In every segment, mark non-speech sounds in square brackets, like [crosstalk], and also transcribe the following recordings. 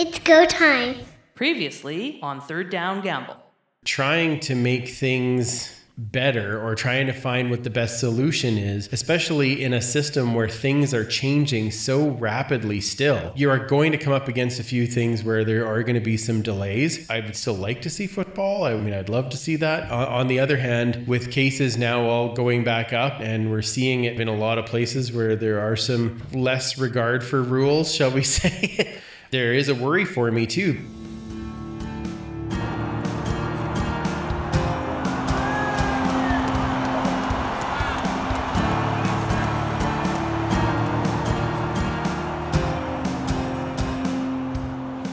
It's go time. Previously on Third Down Gamble. Trying to make things better or trying to find what the best solution is, especially in a system where things are changing so rapidly still. You are going to come up against a few things where there are going to be some delays. I would still like to see football. I mean, I'd love to see that. On the other hand, with cases now all going back up, and we're seeing it in a lot of places where there are some less regard for rules, shall we [laughs] say, there is a worry for me too.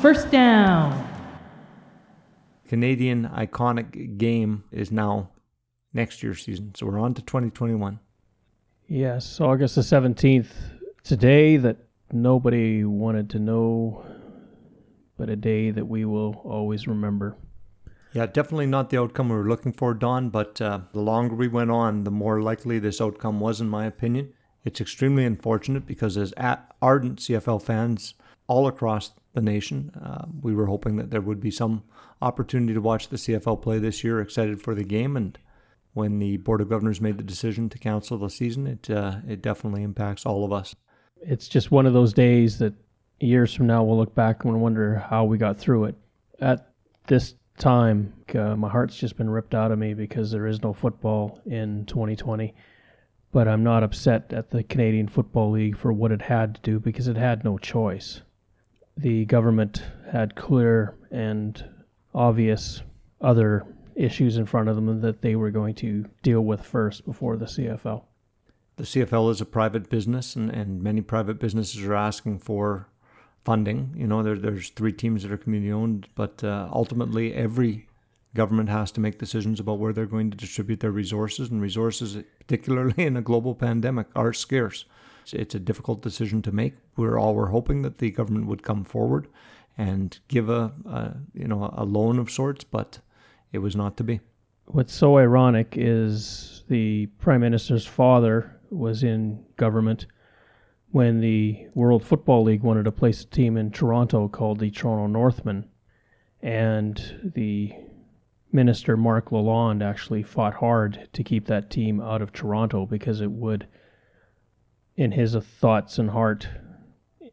First down. Canadian iconic game is now next year's season. So we're on to 2021. Yes, August the 17th. Today that nobody wanted to know, but a day that we will always remember. Yeah, definitely not the outcome we were looking for, Don, but uh, the longer we went on, the more likely this outcome was, in my opinion. It's extremely unfortunate because, as ardent CFL fans all across the nation. Uh, we were hoping that there would be some opportunity to watch the CFL play this year, excited for the game. And when the Board of Governors made the decision to cancel the season, it, uh, it definitely impacts all of us. It's just one of those days that years from now we'll look back and wonder how we got through it. At this time, uh, my heart's just been ripped out of me because there is no football in 2020. But I'm not upset at the Canadian Football League for what it had to do because it had no choice the government had clear and obvious other issues in front of them that they were going to deal with first before the CFL. The CFL is a private business, and, and many private businesses are asking for funding. You know, there, there's three teams that are community owned, but uh, ultimately, every government has to make decisions about where they're going to distribute their resources, and resources, particularly [laughs] in a global pandemic, are scarce. It's a difficult decision to make. We're all we're hoping that the government would come forward and give a, a you know a loan of sorts, but it was not to be. What's so ironic is the prime minister's father was in government when the World Football League wanted to place a team in Toronto called the Toronto Northmen, and the minister Marc Lalonde actually fought hard to keep that team out of Toronto because it would in his thoughts and heart,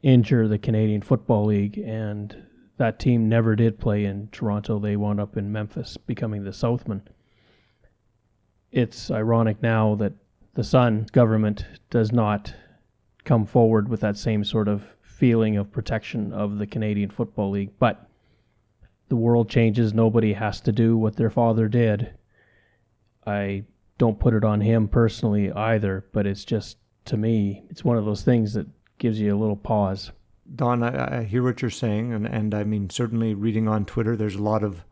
injure the Canadian Football League. And that team never did play in Toronto. They wound up in Memphis, becoming the Southmen. It's ironic now that the Sun government does not come forward with that same sort of feeling of protection of the Canadian Football League. But the world changes. Nobody has to do what their father did. I don't put it on him personally either, but it's just to me, it's one of those things that gives you a little pause. Don, I, I hear what you're saying, and, and I mean, certainly reading on Twitter, there's a lot of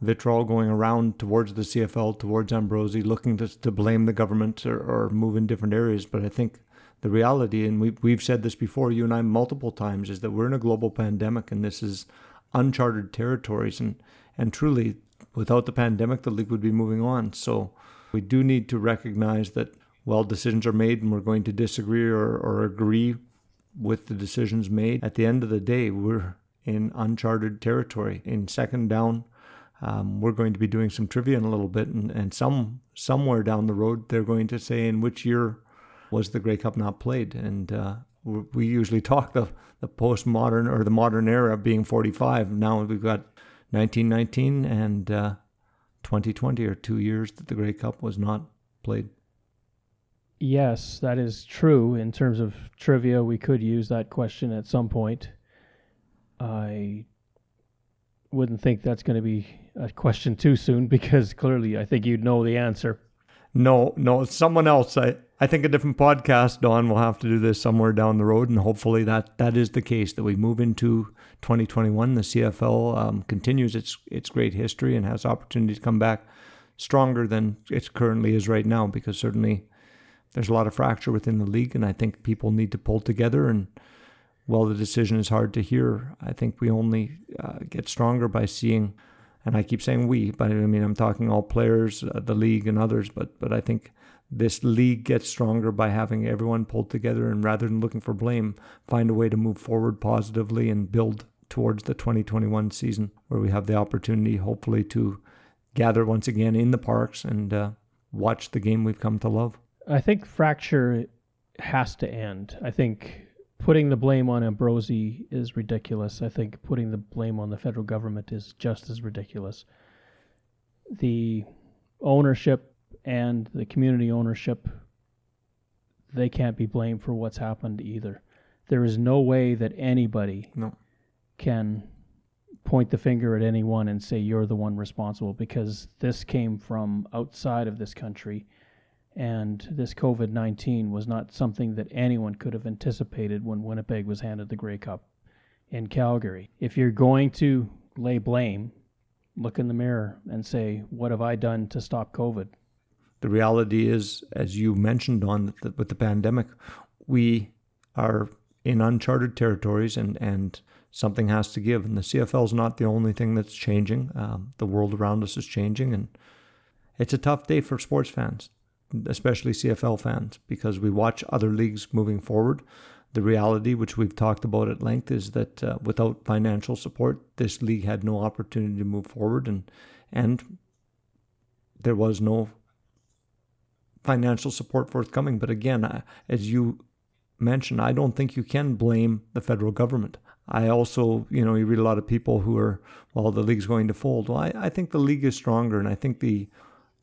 vitriol going around towards the CFL, towards Ambrosie, looking to, to blame the government or, or move in different areas. But I think the reality, and we, we've said this before, you and I multiple times, is that we're in a global pandemic and this is uncharted territories. And, and truly, without the pandemic, the league would be moving on. So we do need to recognize that well, decisions are made and we're going to disagree or, or agree with the decisions made. At the end of the day, we're in uncharted territory. In second down, um, we're going to be doing some trivia in a little bit, and, and some somewhere down the road, they're going to say in which year was the Grey Cup not played, and uh, we usually talk the the postmodern or the modern era being 45. Now we've got 1919 and uh, 2020 or two years that the Grey Cup was not played. Yes, that is true. In terms of trivia, we could use that question at some point. I wouldn't think that's going to be a question too soon [laughs] because clearly I think you'd know the answer. No, no, someone else. I, I think a different podcast, Don, will have to do this somewhere down the road, and hopefully that, that is the case. That we move into 2021, the CFL um, continues its its great history and has opportunity to come back stronger than it currently is right now. Because certainly there's a lot of fracture within the league, and I think people need to pull together. And while the decision is hard to hear, I think we only uh, get stronger by seeing. And I keep saying we, but I mean I'm talking all players, uh, the league, and others. But but I think this league gets stronger by having everyone pulled together, and rather than looking for blame, find a way to move forward positively and build towards the 2021 season, where we have the opportunity, hopefully, to gather once again in the parks and uh, watch the game we've come to love. I think fracture has to end. I think putting the blame on Ambrosie is ridiculous. I think putting the blame on the federal government is just as ridiculous. The ownership and the community ownership, they can't be blamed for what's happened either. There is no way that anybody No. can point the finger at anyone and say you're the one responsible because this came from outside of this country and this COVID 19 was not something that anyone could have anticipated when Winnipeg was handed the Grey Cup in Calgary. If you're going to lay blame, look in the mirror and say, What have I done to stop COVID? The reality is, as you mentioned on the, with the pandemic, we are in uncharted territories and, and something has to give. And the CFL is not the only thing that's changing. Um, the world around us is changing. And it's a tough day for sports fans, especially CFL fans, because we watch other leagues moving forward. The reality, which we've talked about at length, is that uh, without financial support, this league had no opportunity to move forward, and and there was no financial support forthcoming. But again, uh, as you mentioned, I don't think you can blame the federal government. I also, you know, you read a lot of people who are, well, the league's going to fold. Well, I, I think the league is stronger, and I think the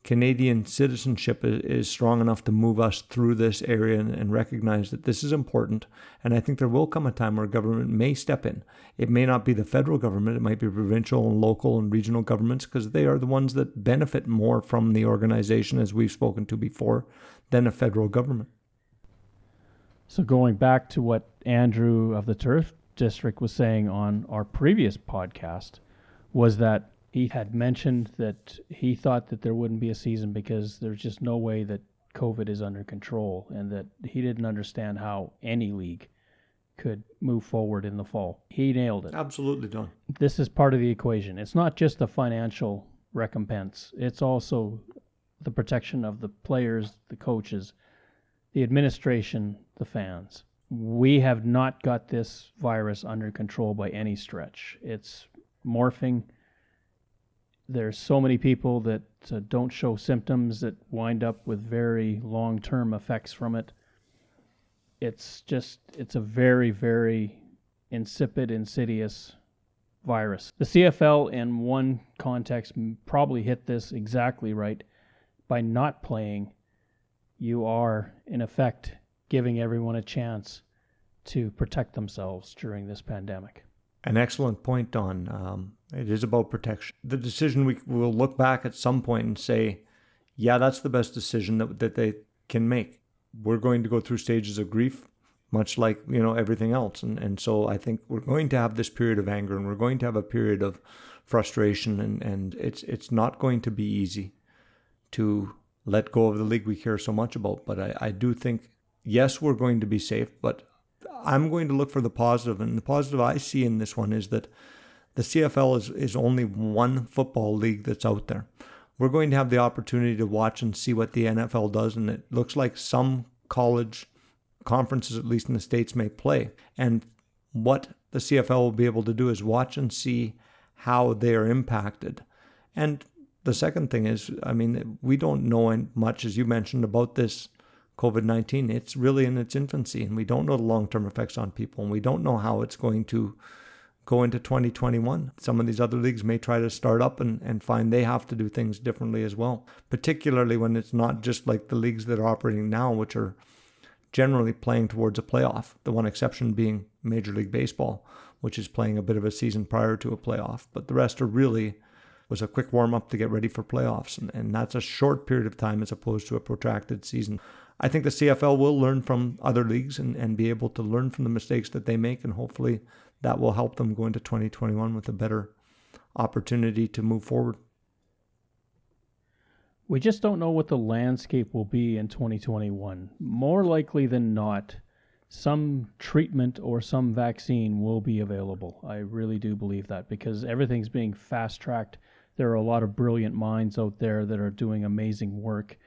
Canadian citizenship is, strong enough to move us through this area and recognize that this is important. And I think there will come a time where government may step in. It may not be the federal government, it might be provincial and local and regional governments because they are the ones that benefit more from the organization, as we've spoken to before, than a federal government. So, going back to what Andrew of the Turf District was saying on our previous podcast, was that he had mentioned that he thought that there wouldn't be a season because there's just no way that COVID is under control and that he didn't understand how any league could move forward in the fall. He nailed it. Absolutely, Don. This is part of the equation. It's not just the financial recompense, it's also the protection of the players, the coaches, the administration, the fans. We have not got this virus under control by any stretch. It's morphing. There's so many people that uh, don't show symptoms that wind up with very long term effects from it. It's just, it's a very, very insipid, insidious virus. The CFL, in one context, probably hit this exactly right. By not playing, you are, in effect, giving everyone a chance to protect themselves during this pandemic. An excellent point, Don. Um, it is about protection. The decision we will look back at some point and say, yeah, that's the best decision that, that they can make. We're going to go through stages of grief, much like you know everything else, and and so I think we're going to have this period of anger, and we're going to have a period of frustration, and and it's it's not going to be easy to let go of the league we care so much about. But I, I do think yes, we're going to be safe, but I'm going to look for the positive, and the positive I see in this one is that the CFL is, is only one football league that's out there. We're going to have the opportunity to watch and see what the NFL does, and it looks like some college conferences, at least in the States, may play. And what the CFL will be able to do is watch and see how they are impacted. And the second thing is, I mean, we don't know much, as you mentioned, about this COVID 19. It's really in its infancy, and we don't know the long term effects on people, and we don't know how it's going to go into 2021. Some of these other leagues may try to start up and, and find they have to do things differently as well, particularly when it's not just like the leagues that are operating now, which are generally playing towards a playoff. The one exception being Major League Baseball, which is playing a bit of a season prior to a playoff. But the rest are really was a quick warm up to get ready for playoffs. And, and that's a short period of time as opposed to a protracted season. I think the CFL will learn from other leagues and, and be able to learn from the mistakes that they make. And hopefully that will help them go into 2021 with a better opportunity to move forward. We just don't know what the landscape will be in 2021. More likely than not, some treatment or some vaccine will be available. I really do believe that because everything's being fast tracked. There are a lot of brilliant minds out there that are doing amazing work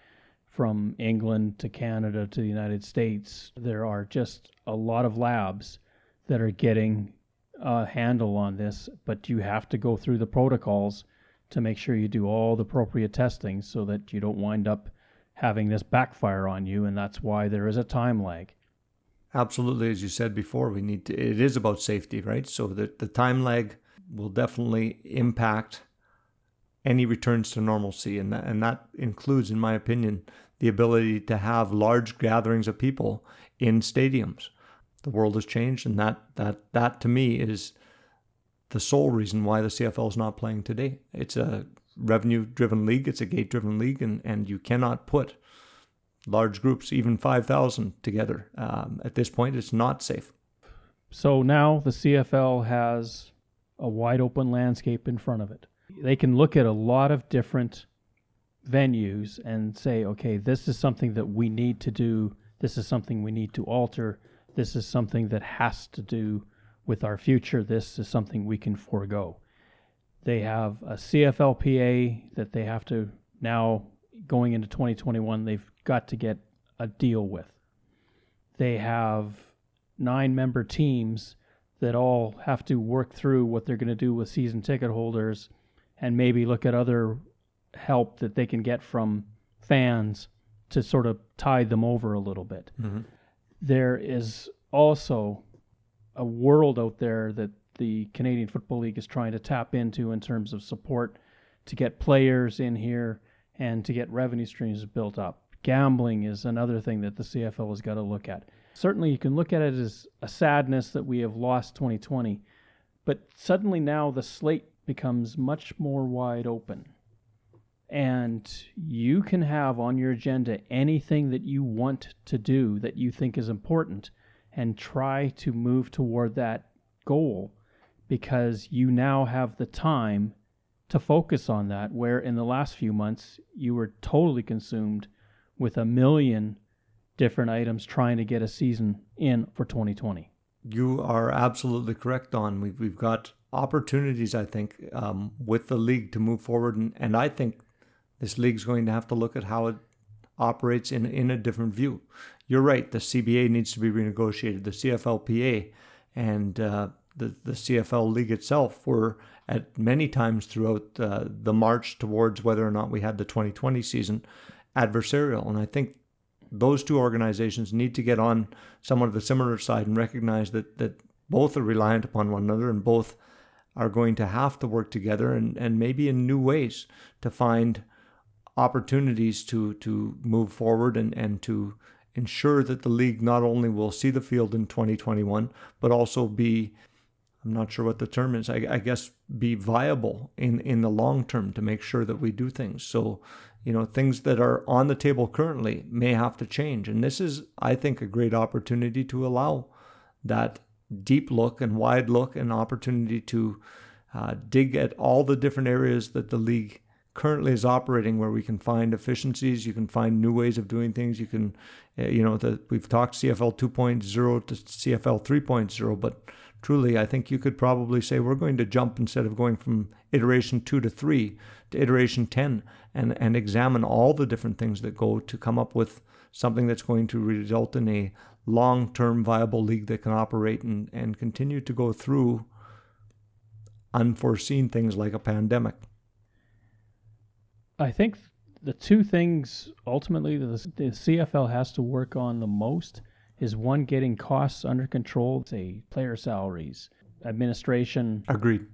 from England to Canada to the United States. There are just a lot of labs that are getting a handle on this, but you have to go through the protocols to make sure you do all the appropriate testing so that you don't wind up having this backfire on you. And that's why there is a time lag. Absolutely, as you said before, we need to. It is about safety, right? So the the time lag will definitely impact any returns to normalcy, and that, and that includes, in my opinion, the ability to have large gatherings of people in stadiums. The world has changed, and that that that to me is the sole reason why the CFL is not playing today. It's a revenue-driven league, it's a gate-driven league, and and you cannot put large groups, even 5,000 together. Um, at this point, it's not safe. So now the CFL has a wide open landscape in front of it. They can look at a lot of different venues and say, okay, this is something that we need to do. This is something we need to alter. This is something that has to do with our future. This is something we can forego. They have a CFLPA that they have to now, going into 2021, they've got to get a deal with. They have nine member teams that all have to work through what they're going to do with season ticket holders and maybe look at other help that they can get from fans to sort of tide them over a little bit. Mm-hmm. There is also a world out there that the Canadian Football League is trying to tap into in terms of support to get players in here and to get revenue streams built up gambling is another thing that the CFL has got to look at. Certainly, you can look at it as a sadness that we have lost 2020, but suddenly now the slate becomes much more wide open. And you can have on your agenda anything that you want to do that you think is important and try to move toward that goal because you now have the time to focus on that. Where in the last few months, you were totally consumed with a million different items trying to get a season in for 2020. You are absolutely correct, Don. We've, we've got opportunities, I think, um, with the league to move forward. And, and I think this league's going to have to look at how it operates in, in a different view. You're right, the CBA needs to be renegotiated. The CFLPA and uh, the, the CFL league itself were at many times throughout uh, the march towards whether or not we had the 2020 season adversarial. And I think those two organizations need to get on somewhat of the similar side and recognize that, that both are reliant upon one another and both are going to have to work together and, and maybe in new ways to find opportunities to, to move forward and, and to ensure that the league not only will see the field in 2021, but also be, I'm not sure what the term is, I, I guess, be viable in, in the long term to make sure that we do things. So you know things that are on the table currently may have to change and this is i think a great opportunity to allow that deep look and wide look and opportunity to uh, dig at all the different areas that the league currently is operating where we can find efficiencies you can find new ways of doing things you can uh, you know that we've talked cfl 2.0 to cfl 3.0 but truly i think you could probably say we're going to jump instead of going from iteration 2 to 3 to iteration 10 and, and examine all the different things that go to come up with something that's going to result in a long term viable league that can operate and, and continue to go through unforeseen things like a pandemic. I think the two things ultimately the, the CFL has to work on the most is one getting costs under control, say player salaries, administration. Agreed.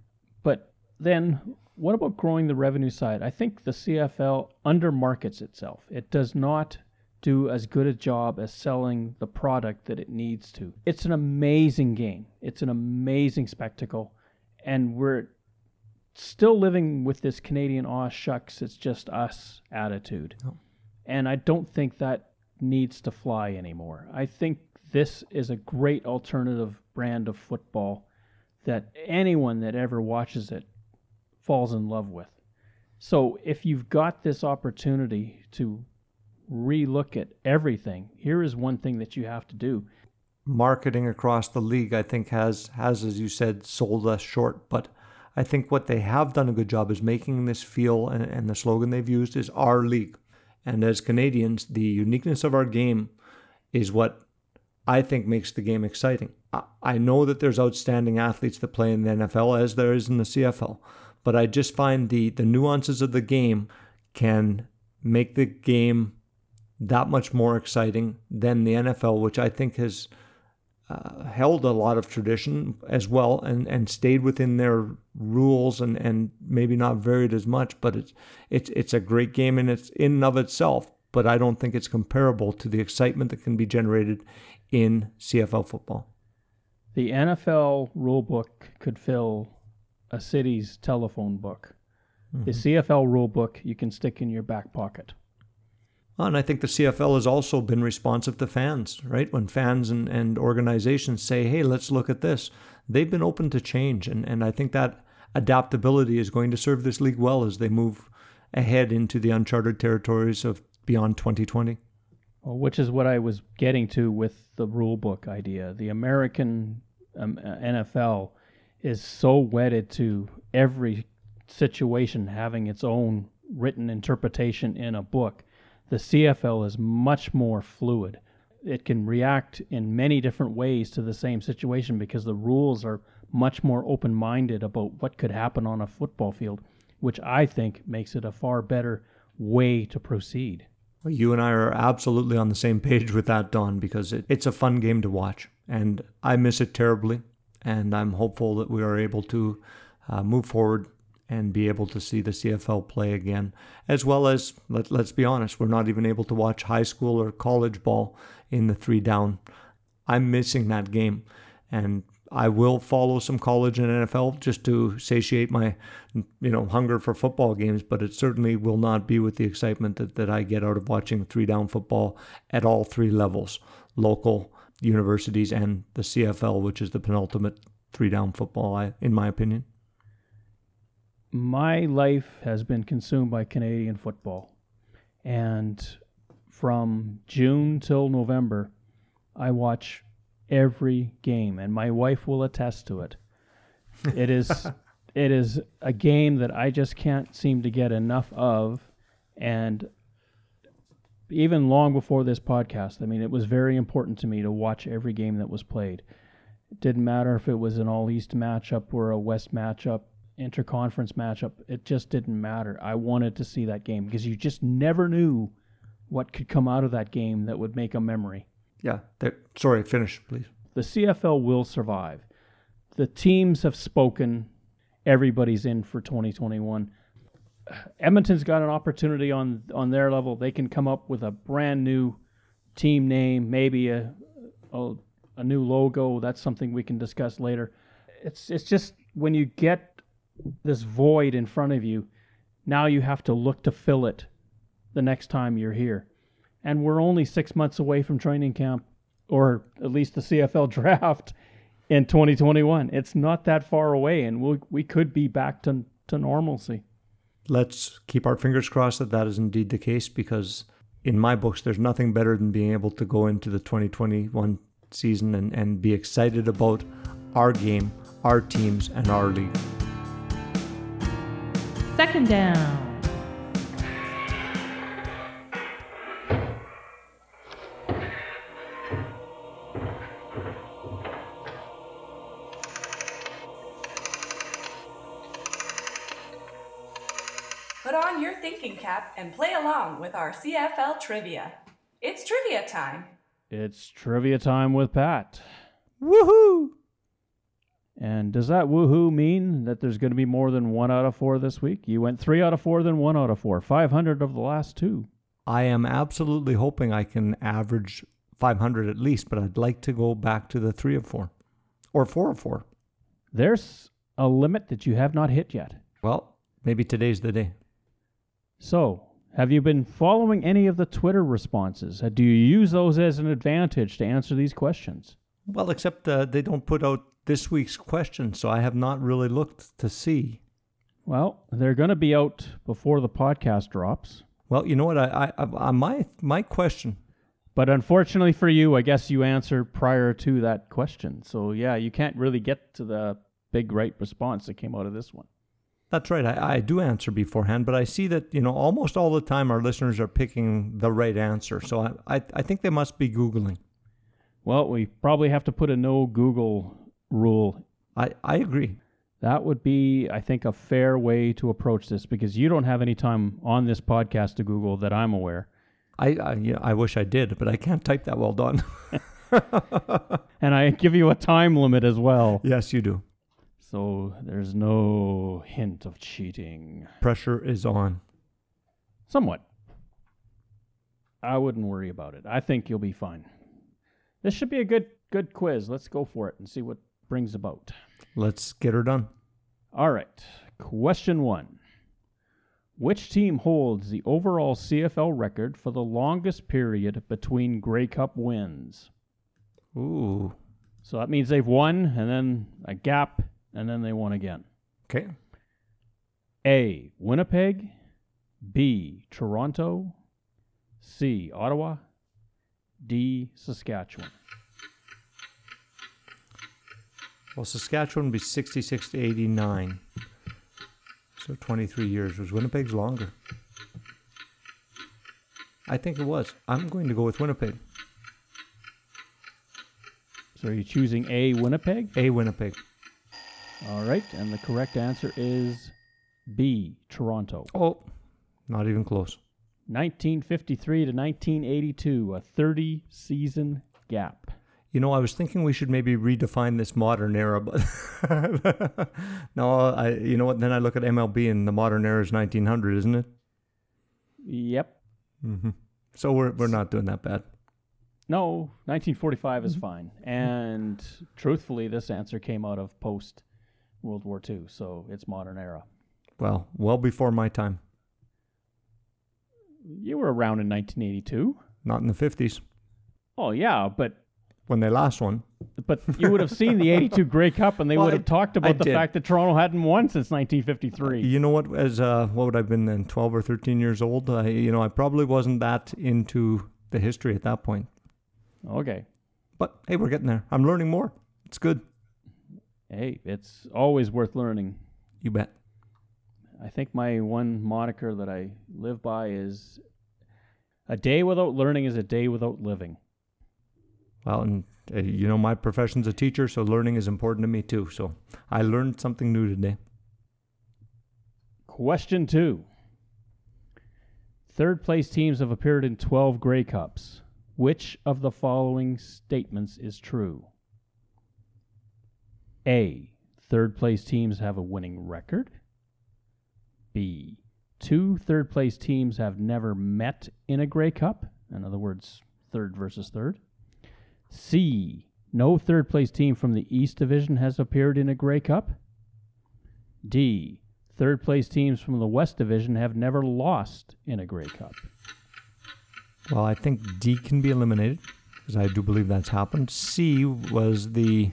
But then what about growing the revenue side? I think the CFL undermarkets itself. It does not do as good a job as selling the product that it needs to. It's an amazing game. It's an amazing spectacle. And we're still living with this Canadian aw shucks, it's just us attitude. Oh. And I don't think that needs to fly anymore. I think this is a great alternative brand of football that anyone that ever watches it falls in love with. So if you've got this opportunity to relook at everything, here is one thing that you have to do. Marketing across the league, I think, has has as you said sold us short, but I think what they have done a good job is making this feel, and, and the slogan they've used is our league. And as Canadians, the uniqueness of our game is what I think makes the game exciting. I- know that there's outstanding athletes that play in the NFL as there is in the CFL, but I just find the the nuances of the game can make the game that much more exciting than the NFL, which I think has uh, held a lot of tradition as well and, and stayed within their rules and, and maybe not varied as much. But it's it's it's a great game in its in and of itself. But I don't think it's comparable to the excitement that can be generated in CFL football. The NFL rulebook could fill a city's telephone book. The CFL rulebook you can stick in your back pocket. And I think the CFL has also been responsive to fans, right? When fans and, and organizations say, hey, let's look at this, they've been open to change. And, and I think that adaptability is going to serve this league well as they move ahead into the uncharted territories of beyond 2020. Well, which is what I was getting to with the rule book idea. The American um, uh, NFL is so wedded to every situation having its own written interpretation in a book. The CFL is much more fluid. It can react in many different ways to the same situation because the rules are much more open minded about what could happen on a football field, which I think makes it a far better way to proceed. You and I are absolutely on the same page with that, Don, because it, it's a fun game to watch. And I miss it terribly. And I'm hopeful that we are able to uh, move forward and be able to see the CFL play again. As well as, let, let's be honest, we're not even able to watch high school or college ball in the three down. I'm missing that game. And I will follow some college and NFL just to satiate my, you know, hunger for football games. But it certainly will not be with the excitement that, that I get out of watching three down football at all three levels, local, universities, and the CFL, which is the penultimate three down football, in my opinion. My life has been consumed by Canadian football. And from June till November, I watch every game and my wife will attest to it. [laughs] It is it is a game that I just can't seem to get enough of and even long before this podcast, I mean it was very important to me to watch every game that was played. It didn't matter if it was an all East matchup or a West matchup interconference matchup, it just didn't matter. I wanted to see that game because you just never knew what could come out of that game that would make a memory. Yeah. Sorry, finish, please. The CFL will survive. The teams have spoken. Everybody's in for 2021. Edmonton's got an opportunity on on their level. They can come up with a brand new team name, maybe a a, a new logo. That's something we can discuss later. It's it's just when you get this void in front of you, now you have to look to fill it the next time you're here. And we're only six months away from training camp, or at least the CFL [laughs] draft in 2021. It's not that far away, and we we could be back to to normalcy. Let's keep our fingers crossed that that is indeed the case because, in my books, there's nothing better than being able to go into the 2021 season and, and be excited about our game, our teams, and our league. Second down. Put on your thinking cap and play along with our CFL trivia. It's trivia time. It's trivia time with Pat. Woohoo! And does that woohoo mean that there's going to be more than one out of four this week? You went three out of four, then one out of four. 500 of the last two. I am absolutely hoping I can average 500 at least, but I'd like to go back to the three of four or four of four. There's a limit that you have not hit yet. Well, maybe today's the day. So, have you been following any of the Twitter responses? Uh, Do you use those as an advantage to answer these questions? Well, except uh, they don't put out this week's question, so I have not really looked to see. Well, they're going to be out before the podcast drops. Well, you know what? I, I, I my my question. But unfortunately for you, I guess you answered prior to that question. So, yeah, you can't really get to the big right response that came out of this one. That's right. I, I do answer beforehand, but I see that you know almost all the time our listeners are picking the right answer. So I I, I think they must be googling. Well, we probably have to put a no Google rule. I, I agree. That would be, I think, a fair way to approach this because you don't have any time on this podcast to Google that I'm aware. I I, yeah, I wish I did, but I can't type that well done. [laughs] [laughs] And I give you a time limit as well. yes, you do. So there's no hint of cheating. Pressure is on. Somewhat. I wouldn't worry about it. I think you'll be fine. This should be a good good quiz. Let's go for it and see what brings about. Let's get her done. All right. Question 1. Which team holds the overall CFL record for the longest period between Grey Cup wins? Ooh. So that means they've won and then a gap and then they won again. Okay. A. Winnipeg. B. Toronto. C. Ottawa. D. Saskatchewan. Well, Saskatchewan would be 66 to 89. So 23 years. Was Winnipeg's longer? I think it was. I'm going to go with Winnipeg. So are you choosing A. Winnipeg? A Winnipeg. All right. And the correct answer is B. Toronto. Oh, not even close. 1953 to 1982, a 30 season gap. You know, I was thinking we should maybe redefine this modern era, but [laughs] no, I. You know what? Then I look at MLB and the modern era is 1900, isn't it? Yep. Mhm. So we're we're not doing that bad. No, 1945 is fine. And truthfully, this answer came out of post World War II, so it's modern era. Well, well before my time. You were around in 1982. Not in the 50s Oh yeah, but when they last won. but you would have seen the 82 [laughs] Grey Cup and they Well, would have I- talked I about the did. fact that Toronto hadn't won since 1953. You know what? As uh, what would I have been then? 12 or 13 years old. I, you know, I probably wasn't that into the history at that point. Okay. But hey, we're getting there. I'm learning more. It's good. Hey, it's always worth learning. You bet. I think my one moniker that I live by is a day without learning is a day without living. Well, and uh, you know, my profession's a teacher, so learning is important to me too. So I learned something new today. Question two. Third place teams have appeared in 12 Grey Cups. Which of the following statements is true? A. Third place teams have a winning record. B. Two third place teams have never met in a Grey Cup. In other words, third versus third. C. No third place team from the East Division has appeared in a Grey Cup. D. Third place teams from the West Division have never lost in a Grey Cup. Well, I think D can be eliminated because I do believe that's happened. C was the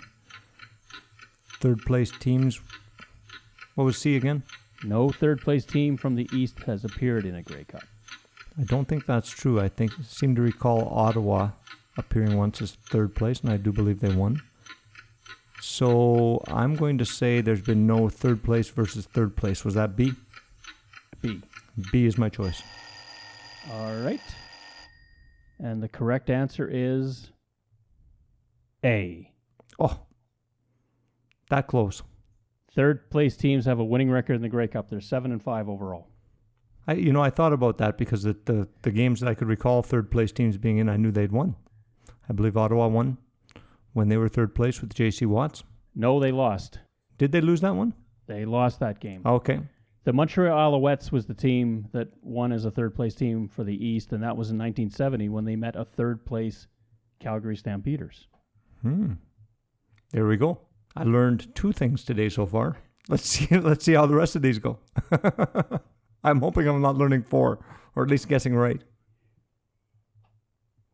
third place teams. What was C again? No third place team from the East has appeared in a Grey Cup. I don't think that's true. I think seem to recall Ottawa appearing once as third place, and I do believe they won. So I'm going to say there's been no third place versus third place. Was that B? B. B is my choice. All right. And the correct answer is A. Oh, that close. Third place teams have a winning record in the Grey Cup. They're seven and five overall. I, you know, I thought about that because the, the the games that I could recall third place teams being in, I knew they'd won. I believe Ottawa won when they were third place with J.C. Watts. No, they lost. Did they lose that one? They lost that game. Okay. The Montreal Alouettes was the team that won as a third place team for the East, and that was in 1970 when they met a third place Calgary Stampeders. Hmm. There we go. I learned two things today so far. Let's see. [laughs] Let's see how the rest of these go. [laughs] I'm hoping I'm not learning four, or at least guessing right.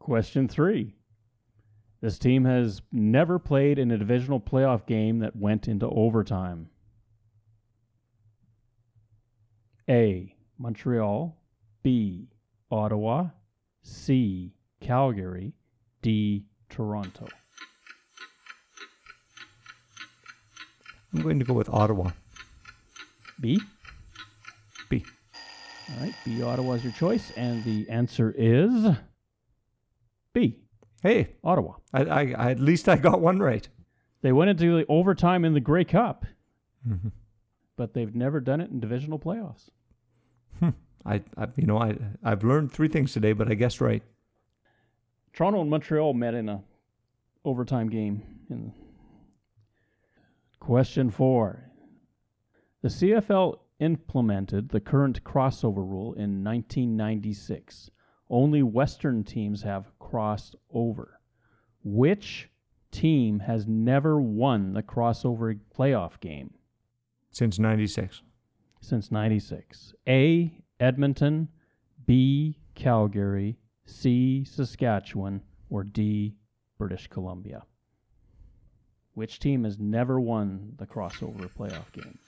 Question three. This team has never played in a divisional playoff game that went into overtime. A. Montreal. B. Ottawa. C. Calgary. D. Toronto. I'm going to go with Ottawa. B. B. All right. B. Ottawa is your choice, and the answer is B. Hey, Ottawa. I, I, I at least I got one right. They went into the overtime in the Grey Cup, mm-hmm. but they've never done it in divisional playoffs. Hmm. I, I you know I I've learned three things today, but I guessed right. Toronto and Montreal met in a overtime game. In Question four: The CFL implemented the current crossover rule in 1996. Only Western teams have crossed over. Which team has never won the crossover playoff game Since '96. since 96? A. Edmonton, B. Calgary, C. Saskatchewan, or D. British Columbia? Which team has never won the crossover playoff game?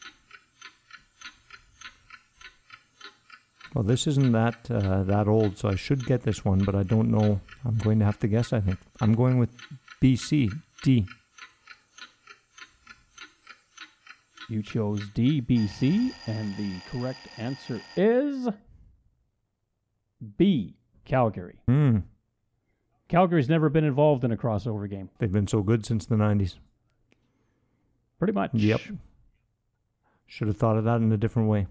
Well, this isn't that uh, that old, so I should get this one, but I don't know. I'm going to have to guess. I think I'm going with B C D. You chose D, B, C, and the correct answer is B. Calgary. Hmm. Calgary's never been involved in a crossover game. They've been so good since the '90s. Pretty much. Yep. Should have thought of that in a different way.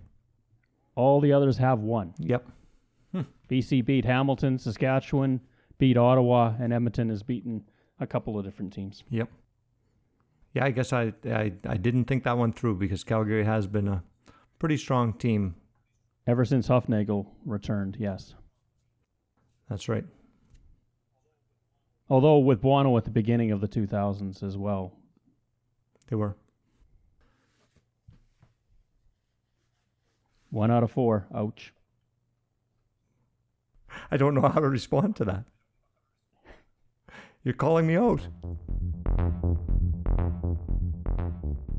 All the others have won. Yep. Hmm. BC beat Hamilton, Saskatchewan beat Ottawa, and Edmonton has beaten a couple of different teams. Yep. Yeah, I guess I, I I didn't think that one through because Calgary has been a pretty strong team. Ever since Hufnagel returned, yes. That's right. Although with Buono at the beginning of the 2000s as well. They were. One out of four. Ouch. I don't know how to respond to that. You're calling me out.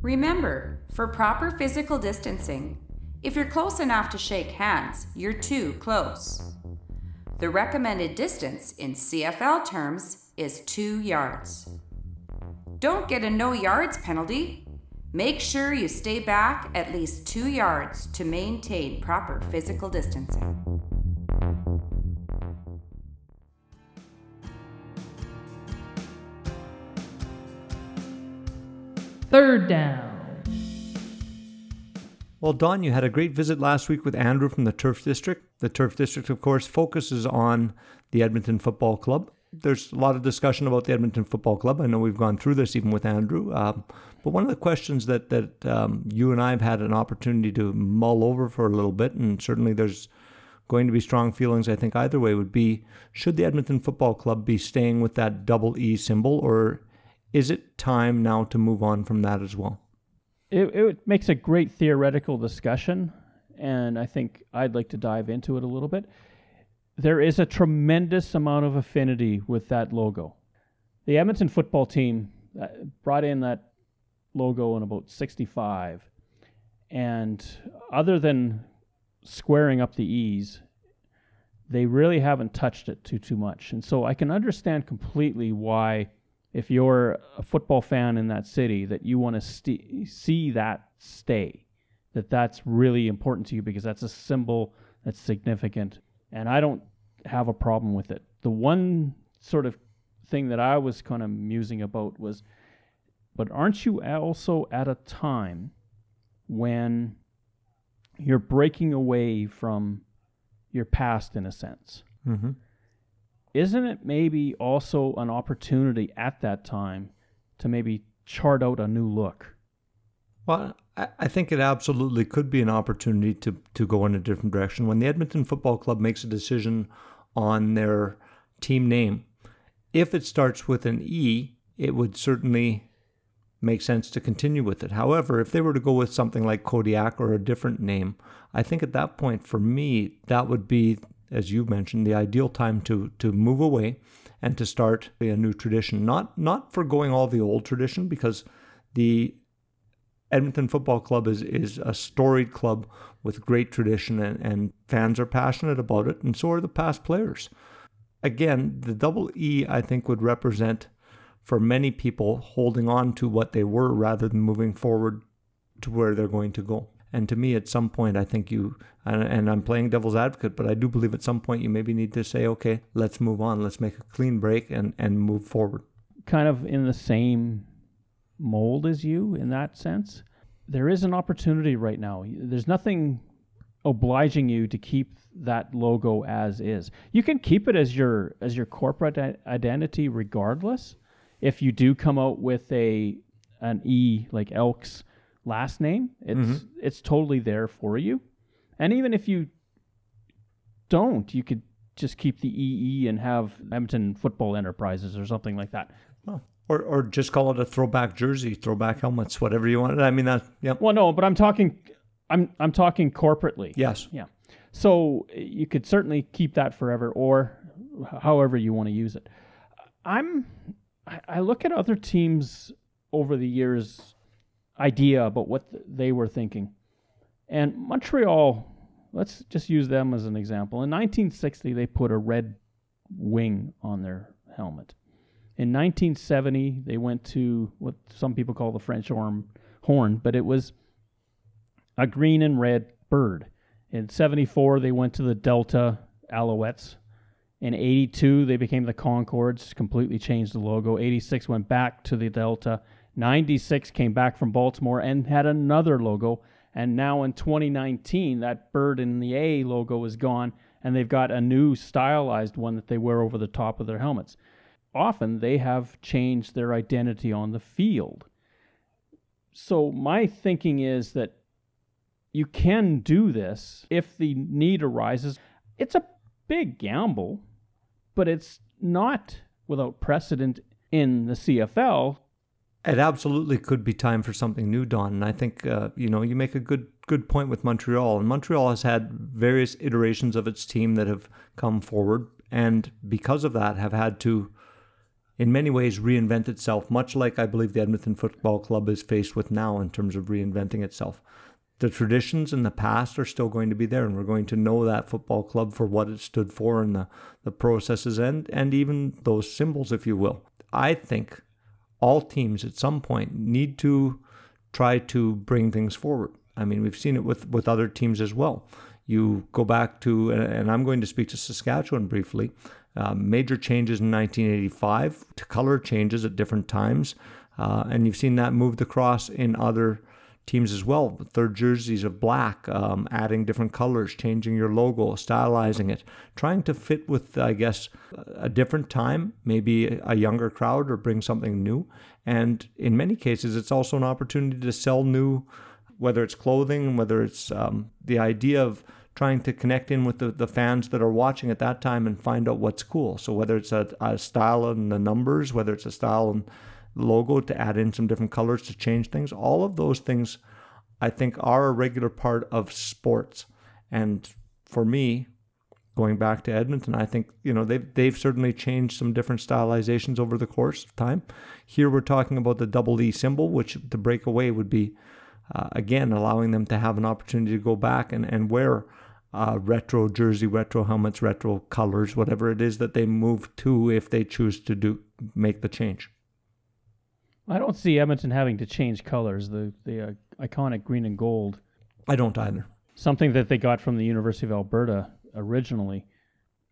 Remember, for proper physical distancing, if you're close enough to shake hands, you're too close. The recommended distance in CFL terms is two yards. Don't get a no yards penalty. Make sure you stay back at least two yards to maintain proper physical distancing. Third down. Well, Don, you had a great visit last week with Andrew from the Turf District. The Turf District, of course, focuses on the Edmonton Football Club. There's a lot of discussion about the Edmonton Football Club. I know we've gone through this even with Andrew. Um, but one of the questions that that um, you and I have had an opportunity to mull over for a little bit, and certainly there's going to be strong feelings, I think, either way, would be should the Edmonton Football Club be staying with that double E symbol, or is it time now to move on from that as well? It, it makes a great theoretical discussion, and I think I'd like to dive into it a little bit. There is a tremendous amount of affinity with that logo. The Edmonton football team uh, brought in that logo in about 65, and other than squaring up the E's, they really haven't touched it too too much. And so I can understand completely why if you're a football fan in that city that you want to st- see that stay that that's really important to you because that's a symbol that's significant. And i don't have a problem with it. The one sort of thing that i was kind of musing about was but aren't you also at a time when you're breaking away from your past in a sense Mm-hmm. isn't it maybe also an opportunity at that time to maybe chart out a new look? Well, I I think it absolutely could be an opportunity to, to go in a different direction. When the Edmonton Football Club makes a decision on their team name, if it starts with an E, it would certainly make sense to continue with it. However, if they were to go with something like Kodiak or a different name, I think at that point, for me, that would be, as you mentioned, the ideal time to to move away and to start a new tradition. Not not for going all the old tradition, because the Edmonton Football Club is, is a storied club with great tradition, and, and fans are passionate about it, and so are the past players. Again, the double E, I think, would represent for many people holding on to what they were rather than moving forward to where they're going to go. And to me, at some point, I think you, and, and I'm playing devil's advocate, but I do believe at some point you maybe need to say, okay, let's move on. Let's make a clean break and, and move forward. Kind of in the same mold as you in that sense. There is an opportunity right now. There's nothing obliging you to keep that logo as is. You can keep it as your as your corporate identity regardless. If you do come out with a an E like Elks last name, it's mm-hmm. it's totally there for you. And even if you don't, you could just keep the EE and have Edmonton Football Enterprises or something like that. Oh. Or, or just call it a throwback jersey, throwback helmets, whatever you want. I mean that. Yeah. Well, no, but I'm talking, I'm I'm talking corporately. Yes. Yeah. So you could certainly keep that forever, or however you want to use it. I'm I look at other teams over the years idea about what they were thinking. And Montreal, let's just use them as an example. In 1960, they put a red wing on their helmet. In 1970, they went to what some people call the French horn, horn but it was a green and red bird. In 74, they went to the Delta Alouettes. In 82, they became the Concordes, completely changed the logo. 86 went back to the Delta. 96 came back from Baltimore and had another logo. And now in 2019, that bird in the A logo is gone, and they've got a new stylized one that they wear over the top of their helmets. Often they have changed their identity on the field. So my thinking is that you can do this if the need arises. It's a big gamble, but it's not without precedent in the CFL. It absolutely could be time for something new, Don. And I think uh, you know you make a good good point with Montreal. And Montreal has had various iterations of its team that have come forward, and because of that, have had to, in many ways, reinvent itself. Much like I believe the Edmonton Football Club is faced with now in terms of reinventing itself the traditions in the past are still going to be there and we're going to know that football club for what it stood for and the, the processes and and even those symbols if you will. I think all teams at some point need to try to bring things forward. I mean we've seen it with with other teams as well. You go back to and i'm going to speak to saskatchewan briefly uh, major changes in 1985 to color changes at different times uh, and you've seen that moved across in other teams as well. Third jerseys of black, um, adding different colors, changing your logo, stylizing it, trying to fit with, I guess, a different time, maybe a younger crowd or bring something new. And in many cases, it's also an opportunity to sell new, whether it's clothing, whether it's um, the idea of trying to connect in with the, the fans that are watching at that time and find out what's cool. So whether it's a, a style in the numbers, whether it's a style in logo to add in some different colors to change things. All of those things, I think, are a regular part of sports. And for me, going back to Edmonton, I think you know they've they've certainly changed some different stylizations over the course of time. Here we're talking about the double E symbol, which to break away would be uh, again allowing them to have an opportunity to go back and and wear. Uh, retro jersey, retro helmets, retro colors, whatever it is that they move to if they choose to do make the change. I don't see Edmonton having to change colors. The the uh, iconic green and gold. I don't either. Something that they got from the University of Alberta originally.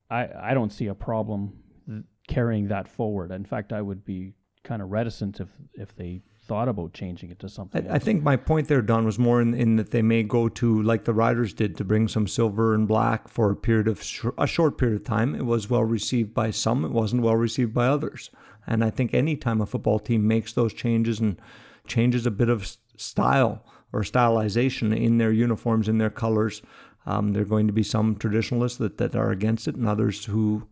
I I don't see a problem th- carrying that forward. In fact, I would be kind of reticent if if they thought about changing it to something. I, I, think my point there, Don, was more in, in, that they may go to like the Riders did to bring some silver and black for a period of sh- a short period of time. It was well received by some. It wasn't well received by others. And I think any time a football team makes those changes and changes a bit of style or stylization in their uniforms, in their colors, um, there are going to be some traditionalists that, that are against it and others who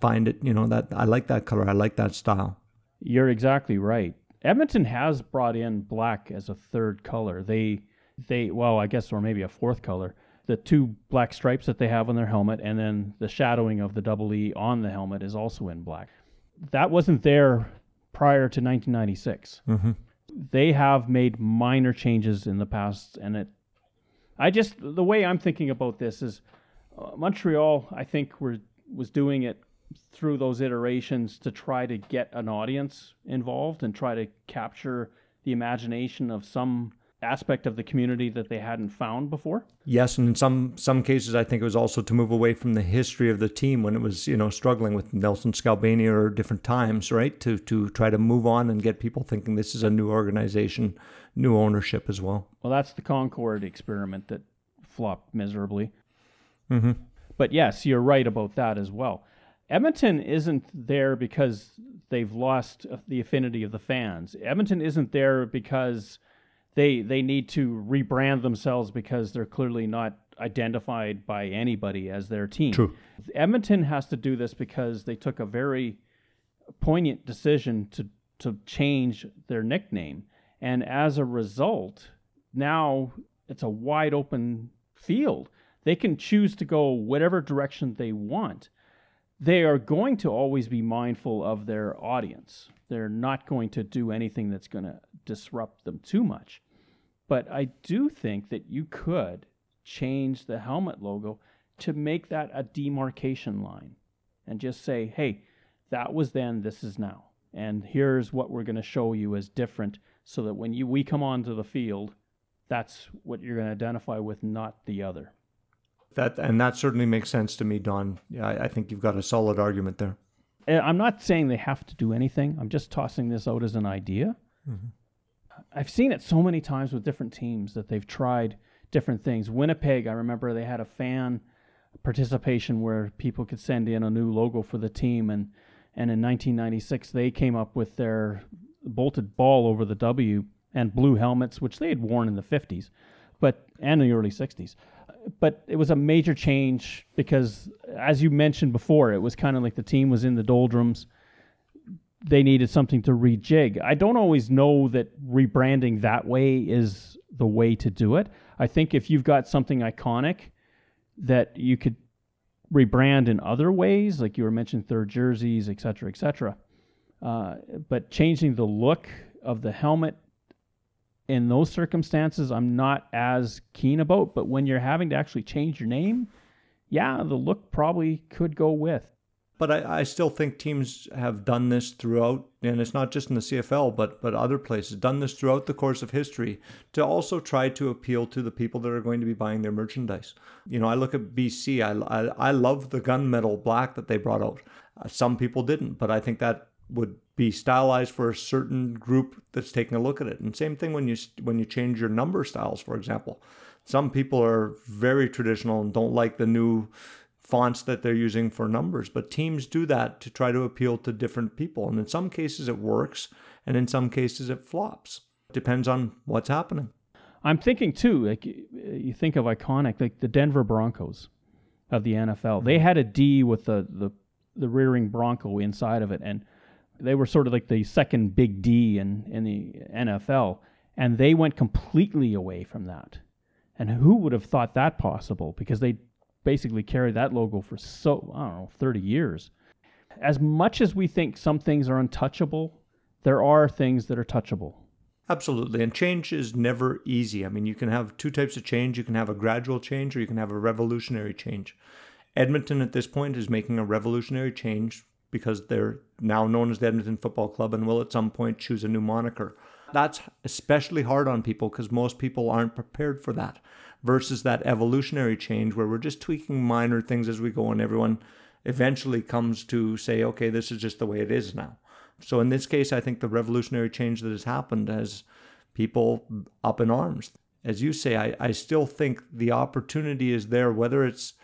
find it, you know, that I like that color, I like that style. You're exactly right. Edmonton has brought in black as a third color. They, they, well, I guess, or maybe a fourth color. The two black stripes that they have on their helmet, and then the shadowing of the double E on the helmet is also in black that wasn't there prior to 1996. Mm-hmm. They have made minor changes in the past, and it. I just the way I'm thinking about this is uh, Montreal. I think were was doing it through those iterations to try to get an audience involved and try to capture the imagination of some aspect of the community that they hadn't found before. Yes, and in some some cases, I think it was also to move away from the history of the team when it was you know struggling with Nelson Skalbania or different times, right? To to try to move on and get people thinking this is a new organization, new ownership as well. Well, that's the Concorde experiment that flopped miserably. Mm-hmm. But yes, you're right about that as well. Edmonton isn't there because they've lost the affinity of the fans. Edmonton isn't there because they they need to rebrand themselves because they're clearly not identified by anybody as their team. True. Edmonton has to do this because they took a very poignant decision to to change their nickname, and as a result, now it's a wide open field. They can choose to go whatever direction they want. They are going to always be mindful of their audience. They're not going to do anything that's going to disrupt them too much. But I do think that you could change the helmet logo to make that a demarcation line and just say, hey, that was then, this is now. And here's what we're going to show you as different so that when you we come onto the field, that's what you're going to identify with, not the other. That and that certainly makes sense to me, Don. Yeah, I, I think you've got a solid argument there. Eh, I'm not saying they have to do anything. I'm just tossing this out as an idea. Mm-hmm. I've seen it so many times with different teams that they've tried different things. Winnipeg, I remember they had a fan participation where people could send in a new logo for the team and and in 1996 they came up with their bolted ball over the W and blue helmets which they had worn in the 50s but and the early 60s but it was a major change because as you mentioned before it was kind of like the team was in the doldrums they needed something to rejig. I don't always know that rebranding that way is the way to do it. I think if you've got something iconic that you could rebrand in other ways, like you were mentioning third jerseys, et cetera, et cetera. Uh, but changing the look of the helmet in those circumstances, I'm not as keen about. But when you're having to actually change your name, yeah, the look probably could go with. But I, I still think teams have done this throughout, and it's not just in the CFL, but but other places, done this throughout the course of history to also try to appeal to the people that are going to be buying their merchandise. You know, I look at BC. I I, I love the gunmetal black that they brought out. Uh, some people didn't, but I think that would be stylized for a certain group that's taking a look at it. And same thing when you when you change your number styles, for example. Some people are very traditional and don't like the new fonts that they're using for numbers, but teams do that to try to appeal to different people. And in some cases it works, and in some cases it flops. It Depends on what's happening. I'm thinking too, like you think of iconic, like the Denver Broncos of the NFL. They had a D with the the, the rearing Bronco inside of it, and they were sort of like the second big D in in the NFL, and they went completely away from that. And who would have thought that possible? Because they basically carried that logo for so I don't know 30 years. As much as we think some things are untouchable, there are things that are touchable. Absolutely. And change is never easy. I mean, you can have two types of change. You can have a gradual change or you can have a revolutionary change. Edmonton at this point is making a revolutionary change because they're now known as the Edmonton Football Club and will at some point choose a new moniker. That's especially hard on people because most people aren't prepared for that versus that evolutionary change where we're just tweaking minor things as we go and everyone eventually comes to say, okay, this is just the way it is now. So in this case, I think the revolutionary change that has happened has people up in arms. As you say, I, I still think the opportunity is there, whether it's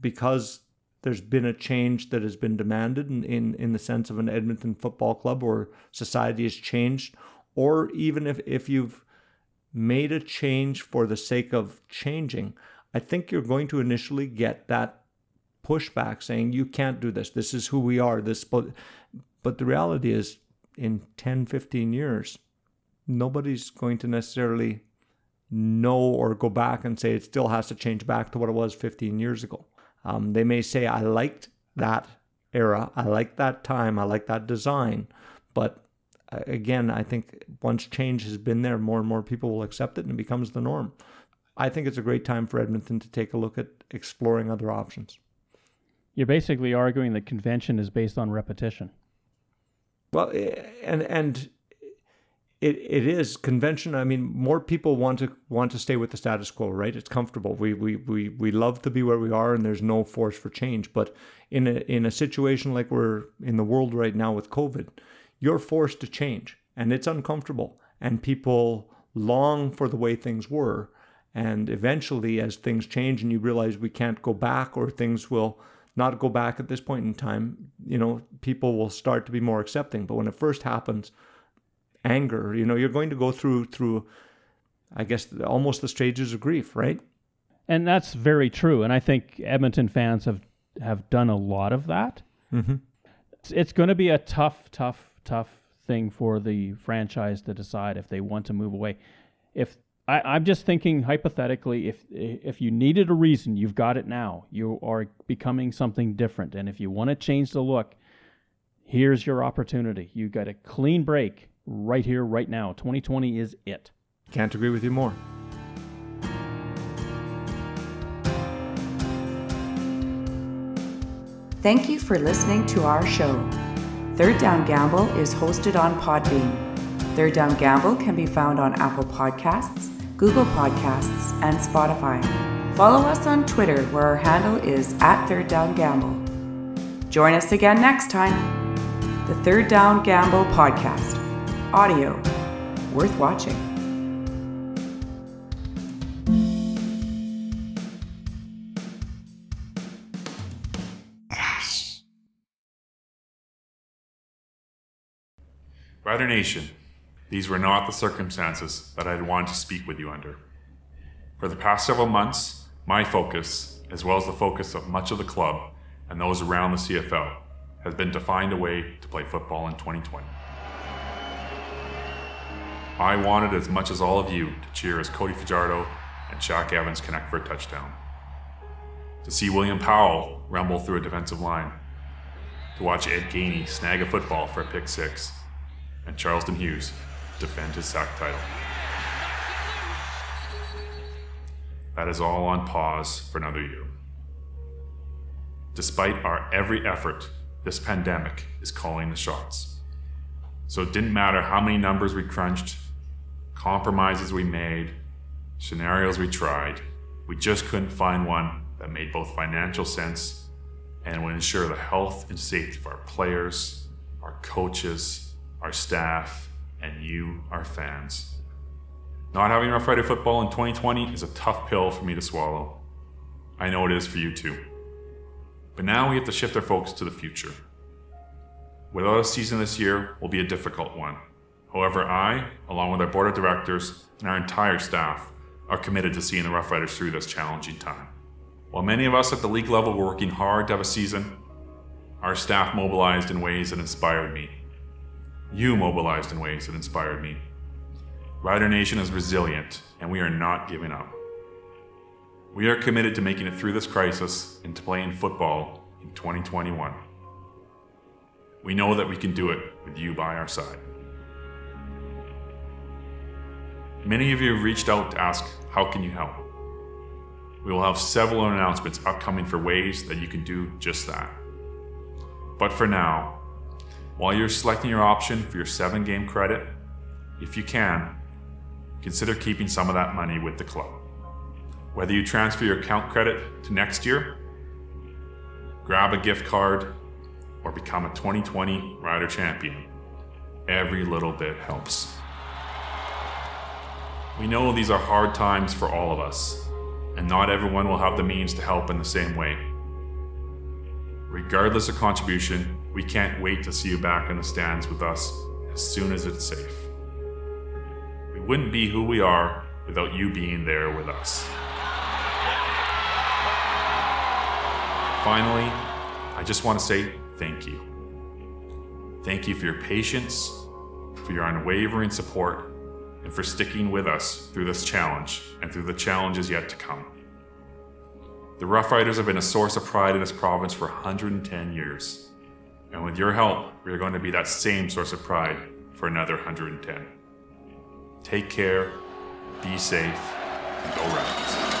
because there's been a change that has been demanded in, in, in the sense of an Edmonton football club or society has changed, or even if, if you've made a change for the sake of changing, I think you're going to initially get that pushback saying you can't do this. This is who we are. This but but the reality is in 10, 15 years, nobody's going to necessarily know or go back and say it still has to change back to what it was 15 years ago. Um, they may say, I liked that era, I like that time, I like that design, but uh, again, I think once change has been there, more and more people will accept it and it becomes the norm. I think it's a great time for Edmonton to take a look at exploring other options. You're basically arguing that convention is based on repetition. Well, and and it, it is convention. I mean, more people want to want to stay with the status quo, right? It's comfortable. We we we we love to be where we are, and there's no force for change. But in a in a situation like we're in the world right now with COVID, you're forced to change, and it's uncomfortable. And people long for the way things were, and eventually, as things change, and you realize we can't go back, or things will not go back at this point in time, you know, people will start to be more accepting. But when it first happens anger. You know, you're going to go through through, I guess, almost the stages of grief, right? And that's very true. And I think Edmonton fans have have done a lot of that. Mm-hmm. It's, it's going to be a tough, tough, tough thing for the franchise to decide if they want to move away. If I, I'm just thinking hypothetically, if if you needed a reason, you've got it now. You are becoming something different, and if you want to change the look, here's your opportunity. You got a clean break right here, right now. 2020 is it. Can't agree with you more. Thank you for listening to our show. Third Down Gamble is hosted on Podbean. Third Down Gamble can be found on Apple Podcasts, Google Podcasts, and Spotify. Follow us on Twitter where our handle is at Third Down Gamble. Join us again next time. The Third Down Gamble Podcast audio worth watching. Rider Nation, these were not the circumstances that I had wanted to speak with you under. For the past several months, my focus, as well as the focus of much of the club and those around the CFL, has been to find a way to play football in 2020. I wanted as much as all of you to cheer as Cody Fajardo and Shaq Evans connect for a touchdown. To see William Powell rumble through a defensive line. To watch Ed Gainey snag a football for a pick six. And Charleston Hughes defend his sack title. That is all on pause for another year. Despite our every effort, this pandemic is calling the shots. So it didn't matter how many numbers we crunched compromises we made, scenarios we tried, we just couldn't find one that made both financial sense and would ensure the health and safety of our players, our coaches, our staff, and you, our fans. Not having Rough Rider football in 2020 is a tough pill for me to swallow. I know it is for you too. But now we have to shift our focus to the future. Without a season this year will be a difficult one. However, I, along with our board of directors and our entire staff, are committed to seeing the Rough Riders through this challenging time. While many of us at the league level were working hard to have a season, our staff mobilized in ways that inspired me. You mobilized in ways that inspired me. Rider Nation is resilient, and we are not giving up. We are committed to making it through this crisis and to playing football in 2021. We know that we can do it with you by our side. Many of you have reached out to ask, how can you help? We will have several announcements upcoming for ways that you can do just that. But for now, while you're selecting your option for your seven game credit, if you can, consider keeping some of that money with the club. Whether you transfer your account credit to next year, grab a gift card, or become a 2020 Rider Champion, every little bit helps. We know these are hard times for all of us, and not everyone will have the means to help in the same way. Regardless of contribution, we can't wait to see you back in the stands with us as soon as it's safe. We wouldn't be who we are without you being there with us. Finally, I just want to say thank you. Thank you for your patience, for your unwavering support, and for sticking with us through this challenge and through the challenges yet to come. The Rough Riders have been a source of pride in this province for 110 years, and with your help, we are going to be that same source of pride for another 110. Take care, be safe, and go Riders.